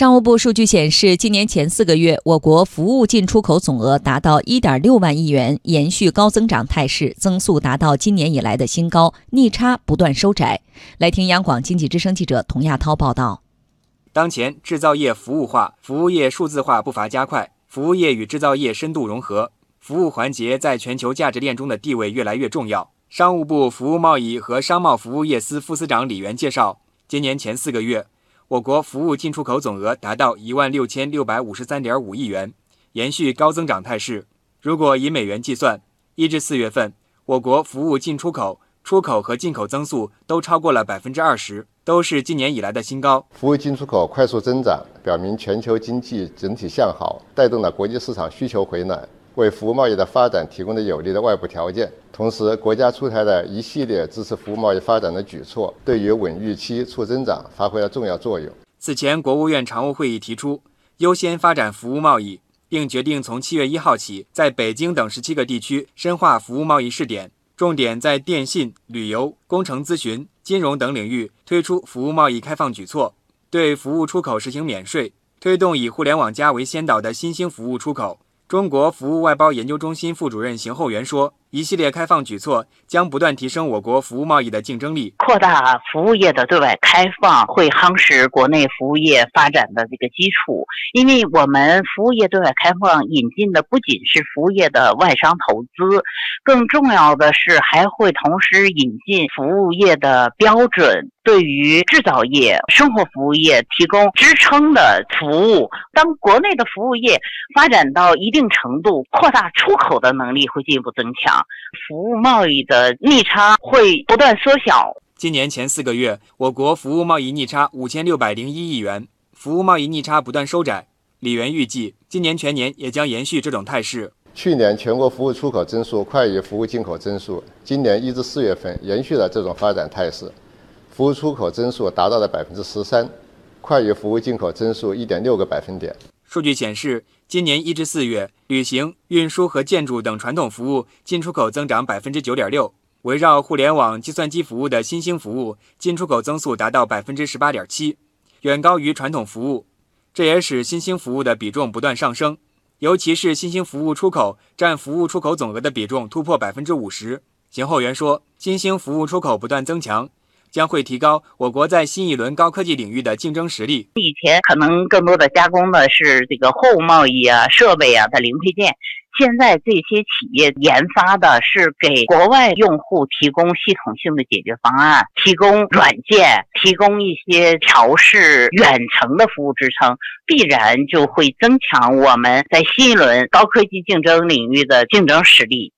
商务部数据显示，今年前四个月，我国服务进出口总额达到1.6万亿元，延续高增长态势，增速达到今年以来的新高，逆差不断收窄。来听央广经济之声记者童亚涛报道。当前，制造业服务化、服务业数字化步伐加快，服务业与制造业深度融合，服务环节在全球价值链中的地位越来越重要。商务部服务贸易和商贸服务业司副司长李源介绍，今年前四个月。我国服务进出口总额达到一万六千六百五十三点五亿元，延续高增长态势。如果以美元计算，一至四月份，我国服务进出口、出口和进口增速都超过了百分之二十，都是今年以来的新高。服务进出口快速增长，表明全球经济整体向好，带动了国际市场需求回暖。为服务贸易的发展提供了有利的外部条件，同时国家出台的一系列支持服务贸易发展的举措，对于稳预期、促增长发挥了重要作用。此前，国务院常务会议提出优先发展服务贸易，并决定从七月一号起，在北京等十七个地区深化服务贸易试点，重点在电信、旅游、工程咨询、金融等领域推出服务贸易开放举措，对服务出口实行免税，推动以“互联网加”为先导的新兴服务出口。中国服务外包研究中心副主任邢厚元说：“一系列开放举措将不断提升我国服务贸易的竞争力，扩大服务业的对外开放，会夯实国内服务业发展的这个基础。因为我们服务业对外开放引进的不仅是服务业的外商投资，更重要的是还会同时引进服务业的标准。”对于制造业、生活服务业提供支撑的服务，当国内的服务业发展到一定程度，扩大出口的能力会进一步增强，服务贸易的逆差会不断缩小。今年前四个月，我国服务贸易逆差五千六百零一亿元，服务贸易逆差不断收窄。李源预计，今年全年也将延续这种态势。去年全国服务出口增速快于服务进口增速，今年一至四月份延续了这种发展态势。服务出口增速达到了百分之十三，快于服务进口增速一点六个百分点。数据显示，今年一至四月，旅行、运输和建筑等传统服务进出口增长百分之九点六。围绕互联网、计算机服务的新兴服务进出口增速达到百分之十八点七，远高于传统服务。这也使新兴服务的比重不断上升，尤其是新兴服务出口占服务出口总额的比重突破百分之五十。邢厚元说，新兴服务出口不断增强。将会提高我国在新一轮高科技领域的竞争实力。以前可能更多的加工的是这个货物贸易啊、设备啊的零配件，现在这些企业研发的是给国外用户提供系统性的解决方案，提供软件，提供一些调试远程的服务支撑，必然就会增强我们在新一轮高科技竞争领域的竞争实力。